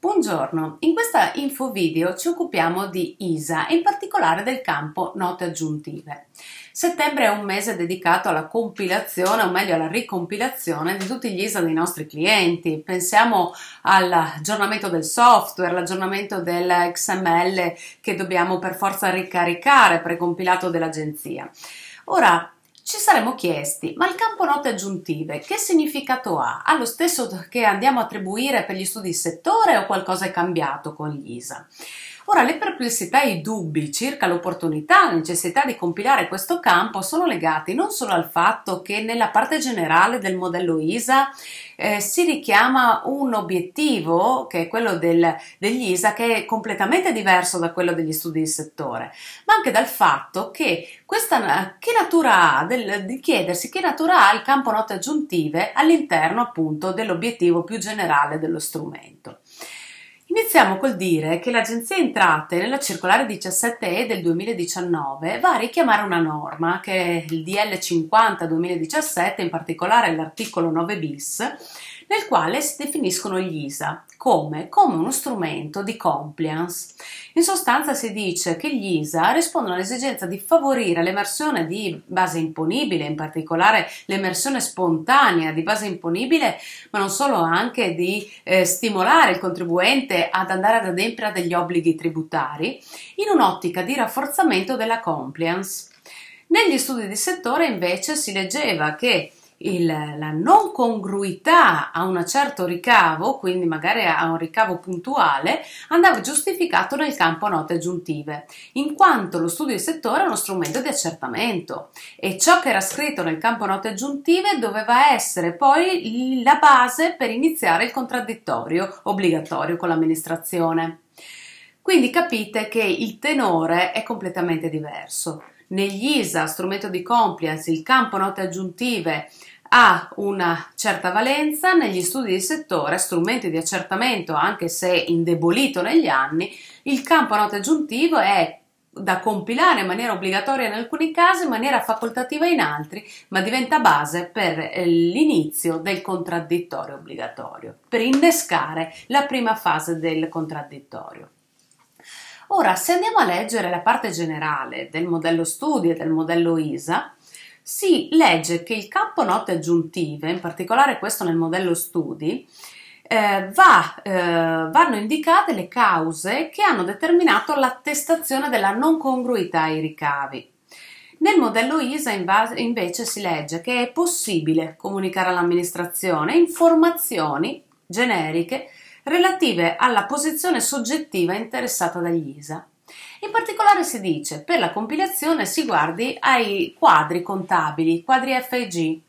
Buongiorno, in questa info video ci occupiamo di ISA in particolare del campo note aggiuntive. Settembre è un mese dedicato alla compilazione, o meglio alla ricompilazione di tutti gli ISA dei nostri clienti. Pensiamo all'aggiornamento del software, l'aggiornamento del XML che dobbiamo per forza ricaricare, precompilato dell'agenzia. Ora, ci saremmo chiesti, ma il campo note aggiuntive che significato ha? Ha lo stesso che andiamo a attribuire per gli studi di settore o qualcosa è cambiato con gli ISA? Ora, le perplessità e i dubbi circa l'opportunità e la necessità di compilare questo campo sono legati non solo al fatto che nella parte generale del modello ISA eh, si richiama un obiettivo, che è quello del, degli ISA, che è completamente diverso da quello degli studi di settore, ma anche dal fatto che questa, che natura ha, del, di chiedersi che natura ha il campo note aggiuntive all'interno appunto dell'obiettivo più generale dello strumento. Iniziamo col dire che l'Agenzia Entrate nella circolare 17E del 2019 va a richiamare una norma che è il DL 50 2017, in particolare l'articolo 9 bis, nel quale si definiscono gli ISA come? Come uno strumento di compliance. In sostanza si dice che gli ISA rispondono all'esigenza di favorire l'emersione di base imponibile, in particolare l'emersione spontanea di base imponibile, ma non solo, anche di eh, stimolare il contribuente ad andare ad adempiere a degli obblighi tributari, in un'ottica di rafforzamento della compliance. Negli studi di settore invece si leggeva che il, la non congruità a un certo ricavo, quindi magari a un ricavo puntuale, andava giustificato nel campo note aggiuntive, in quanto lo studio di settore è uno strumento di accertamento e ciò che era scritto nel campo note aggiuntive doveva essere poi la base per iniziare il contraddittorio obbligatorio con l'amministrazione. Quindi capite che il tenore è completamente diverso. Negli ISA, strumento di compliance, il campo note aggiuntive ha una certa valenza negli studi di settore, strumenti di accertamento anche se indebolito negli anni, il campo note aggiuntivo è da compilare in maniera obbligatoria in alcuni casi, in maniera facoltativa in altri, ma diventa base per eh, l'inizio del contraddittorio obbligatorio, per innescare la prima fase del contraddittorio. Ora, se andiamo a leggere la parte generale del modello studio e del modello ISA, si legge che il campo note aggiuntive, in particolare questo nel modello studi, eh, va, eh, vanno indicate le cause che hanno determinato l'attestazione della non congruità ai ricavi. Nel modello ISA invece si legge che è possibile comunicare all'amministrazione informazioni generiche relative alla posizione soggettiva interessata dagli ISA. In particolare si dice per la compilazione si guardi ai quadri contabili, quadri FG.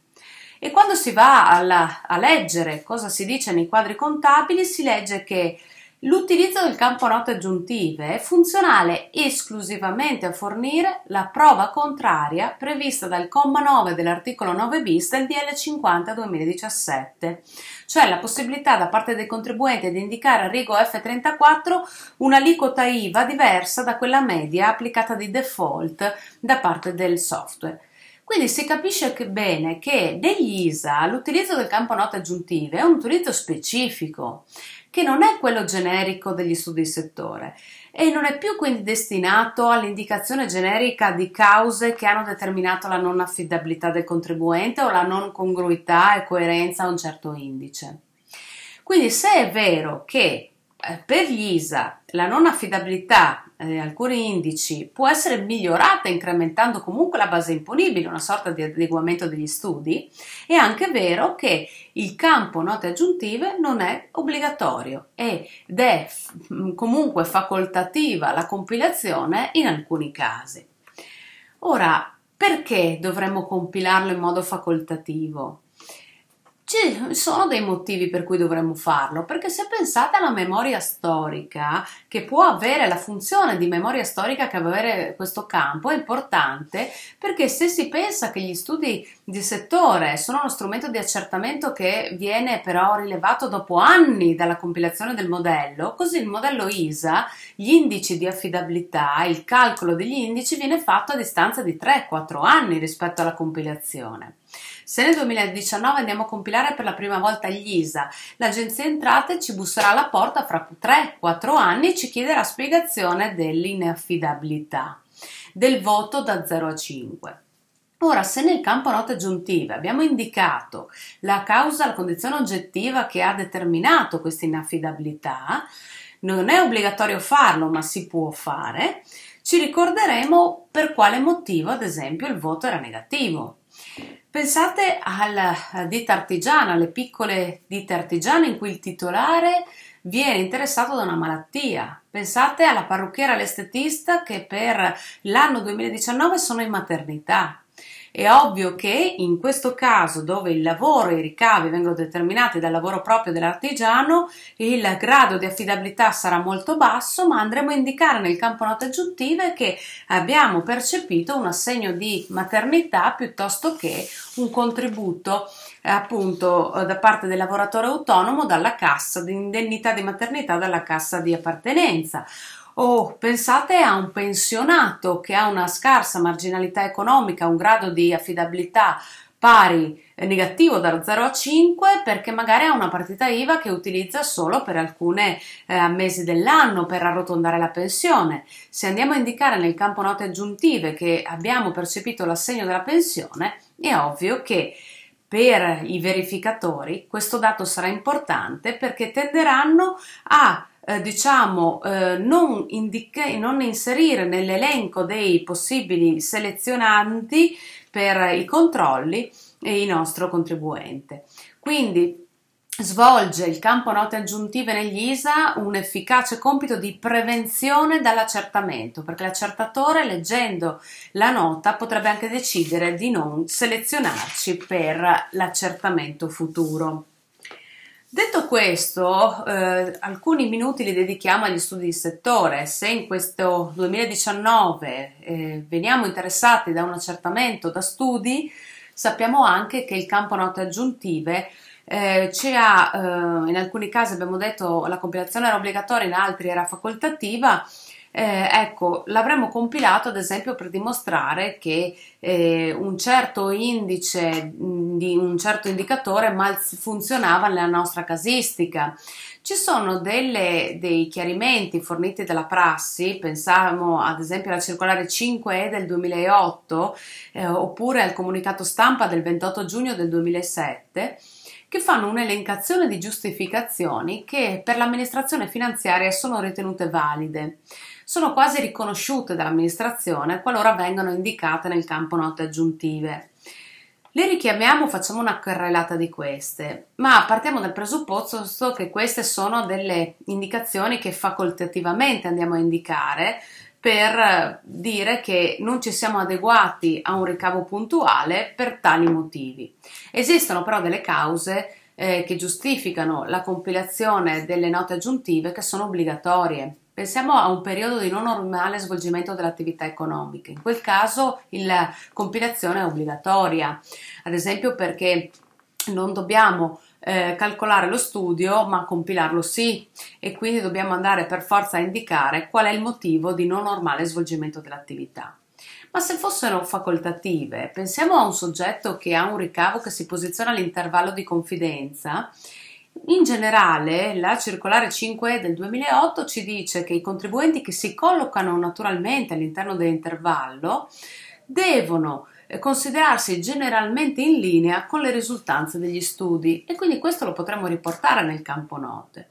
E quando si va alla, a leggere cosa si dice nei quadri contabili, si legge che L'utilizzo del campo note aggiuntive è funzionale esclusivamente a fornire la prova contraria prevista dal comma 9 dell'articolo 9 bis del DL 50 2017, cioè la possibilità da parte dei contribuenti di indicare a rigo F34 un'aliquota IVA diversa da quella media applicata di default da parte del software. Quindi si capisce che bene che negli ISA l'utilizzo del campo note aggiuntive è un utilizzo specifico che non è quello generico degli studi di settore e non è più quindi destinato all'indicazione generica di cause che hanno determinato la non affidabilità del contribuente o la non congruità e coerenza a un certo indice. Quindi se è vero che per gli ISA la non affidabilità eh, alcuni indici può essere migliorata incrementando comunque la base imponibile, una sorta di adeguamento degli studi, è anche vero che il campo note aggiuntive non è obbligatorio ed è mm, comunque facoltativa la compilazione in alcuni casi. Ora, perché dovremmo compilarlo in modo facoltativo? Ci sono dei motivi per cui dovremmo farlo, perché se pensate alla memoria storica, che può avere la funzione di memoria storica che avere questo campo, è importante perché se si pensa che gli studi di settore sono uno strumento di accertamento che viene però rilevato dopo anni dalla compilazione del modello, così il modello ISA, gli indici di affidabilità, il calcolo degli indici viene fatto a distanza di 3-4 anni rispetto alla compilazione. Se nel 2019 andiamo a compilare per la prima volta gli ISA, l'agenzia entrate ci busserà alla porta fra 3-4 anni e ci chiederà spiegazione dell'inaffidabilità del voto da 0 a 5. Ora, se nel campo note aggiuntive abbiamo indicato la causa, la condizione oggettiva che ha determinato questa inaffidabilità, non è obbligatorio farlo, ma si può fare, ci ricorderemo per quale motivo, ad esempio, il voto era negativo. Pensate alla ditta artigiana, alle piccole ditte artigiane in cui il titolare viene interessato da una malattia. Pensate alla parrucchiera, all'estetista che per l'anno 2019 sono in maternità. È ovvio che in questo caso, dove il lavoro e i ricavi vengono determinati dal lavoro proprio dell'artigiano, il grado di affidabilità sarà molto basso, ma andremo a indicare nel campo note aggiuntive che abbiamo percepito un assegno di maternità piuttosto che un contributo appunto da parte del lavoratore autonomo dalla cassa di indennità di maternità dalla cassa di appartenenza Oh, pensate a un pensionato che ha una scarsa marginalità economica, un grado di affidabilità pari eh, negativo da 0 a 5 perché magari ha una partita IVA che utilizza solo per alcuni eh, mesi dell'anno per arrotondare la pensione. Se andiamo a indicare nel campo note aggiuntive che abbiamo percepito l'assegno della pensione, è ovvio che per i verificatori questo dato sarà importante perché tenderanno a eh, diciamo eh, non, indica- non inserire nell'elenco dei possibili selezionanti per i controlli il nostro contribuente. Quindi svolge il campo note aggiuntive negli ISA un efficace compito di prevenzione dall'accertamento, perché l'accertatore leggendo la nota potrebbe anche decidere di non selezionarci per l'accertamento futuro. Detto questo, eh, alcuni minuti li dedichiamo agli studi di settore. Se in questo 2019 eh, veniamo interessati da un accertamento da studi, sappiamo anche che il campo note aggiuntive eh, c'è, eh, in alcuni casi abbiamo detto la compilazione era obbligatoria, in altri era facoltativa eh, ecco, l'avremmo compilato ad esempio per dimostrare che eh, un certo indice di un certo indicatore mal funzionava nella nostra casistica. Ci sono delle, dei chiarimenti forniti dalla prassi, pensiamo ad esempio alla circolare 5E del 2008 eh, oppure al comunicato stampa del 28 giugno del 2007 che fanno un'elencazione di giustificazioni che per l'amministrazione finanziaria sono ritenute valide sono quasi riconosciute dall'amministrazione qualora vengano indicate nel campo note aggiuntive. Le richiamiamo, facciamo una carrellata di queste, ma partiamo dal presupposto che queste sono delle indicazioni che facoltativamente andiamo a indicare per dire che non ci siamo adeguati a un ricavo puntuale per tali motivi. Esistono però delle cause eh, che giustificano la compilazione delle note aggiuntive che sono obbligatorie. Pensiamo a un periodo di non normale svolgimento dell'attività economica. In quel caso la compilazione è obbligatoria, ad esempio perché non dobbiamo eh, calcolare lo studio ma compilarlo sì e quindi dobbiamo andare per forza a indicare qual è il motivo di non normale svolgimento dell'attività. Ma se fossero facoltative, pensiamo a un soggetto che ha un ricavo che si posiziona all'intervallo di confidenza in generale, la circolare 5 del 2008 ci dice che i contribuenti che si collocano naturalmente all'interno dell'intervallo devono eh, considerarsi generalmente in linea con le risultanze degli studi e quindi questo lo potremmo riportare nel campo note.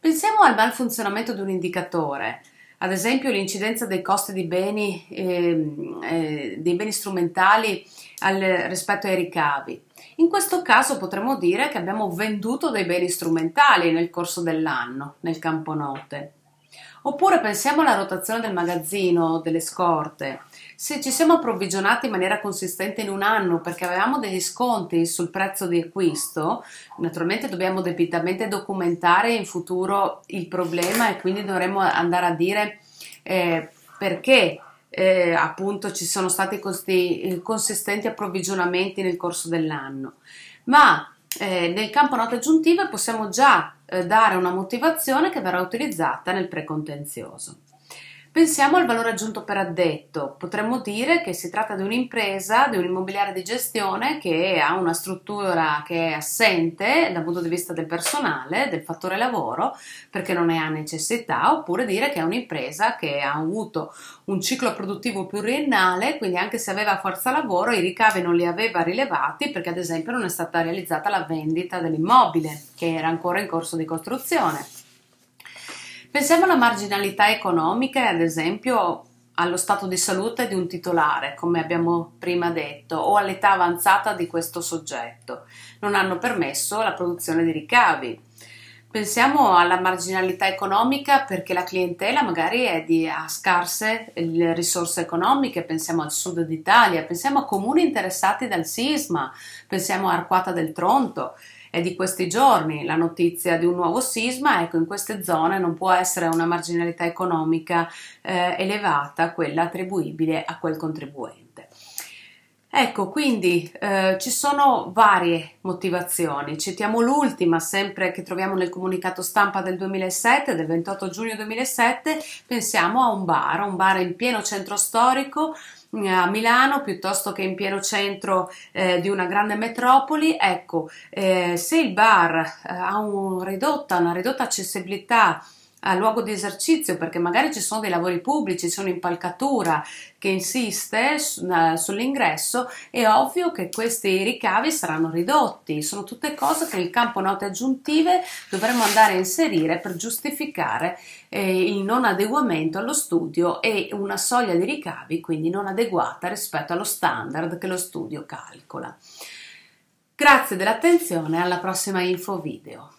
Pensiamo al malfunzionamento di un indicatore, ad esempio l'incidenza dei costi di beni, eh, eh, dei beni strumentali al, rispetto ai ricavi. In questo caso potremmo dire che abbiamo venduto dei beni strumentali nel corso dell'anno nel campo note. Oppure pensiamo alla rotazione del magazzino, delle scorte. Se ci siamo approvvigionati in maniera consistente in un anno perché avevamo degli sconti sul prezzo di acquisto, naturalmente dobbiamo debitamente documentare in futuro il problema e quindi dovremo andare a dire eh, perché eh, appunto ci sono stati questi eh, consistenti approvvigionamenti nel corso dell'anno, ma eh, nel campo note aggiuntive possiamo già dare una motivazione che verrà utilizzata nel precontenzioso. Pensiamo al valore aggiunto per addetto. Potremmo dire che si tratta di un'impresa, di un immobiliare di gestione che ha una struttura che è assente dal punto di vista del personale, del fattore lavoro, perché non ne ha necessità, oppure dire che è un'impresa che ha avuto un ciclo produttivo pluriennale, quindi anche se aveva forza lavoro, i ricavi non li aveva rilevati perché ad esempio non è stata realizzata la vendita dell'immobile, che era ancora in corso di costruzione. Pensiamo alla marginalità economica ad esempio allo stato di salute di un titolare, come abbiamo prima detto, o all'età avanzata di questo soggetto. Non hanno permesso la produzione di ricavi. Pensiamo alla marginalità economica perché la clientela magari è di, ha scarse risorse economiche, pensiamo al sud d'Italia, pensiamo a comuni interessati dal sisma, pensiamo a Arquata del Tronto è di questi giorni la notizia di un nuovo sisma, ecco in queste zone non può essere una marginalità economica eh, elevata quella attribuibile a quel contribuente. Ecco, quindi eh, ci sono varie motivazioni. Citiamo l'ultima, sempre che troviamo nel comunicato stampa del 2007, del 28 giugno 2007, pensiamo a un bar, un bar in pieno centro storico a Milano piuttosto che in pieno centro eh, di una grande metropoli, ecco, eh, se il bar eh, ha un ridotta, una ridotta accessibilità al luogo di esercizio perché magari ci sono dei lavori pubblici, c'è un'impalcatura che insiste eh, sull'ingresso, è ovvio che questi ricavi saranno ridotti. Sono tutte cose che nel campo note aggiuntive dovremmo andare a inserire per giustificare eh, il non adeguamento allo studio e una soglia di ricavi quindi non adeguata rispetto allo standard che lo studio calcola. Grazie dell'attenzione, alla prossima info video.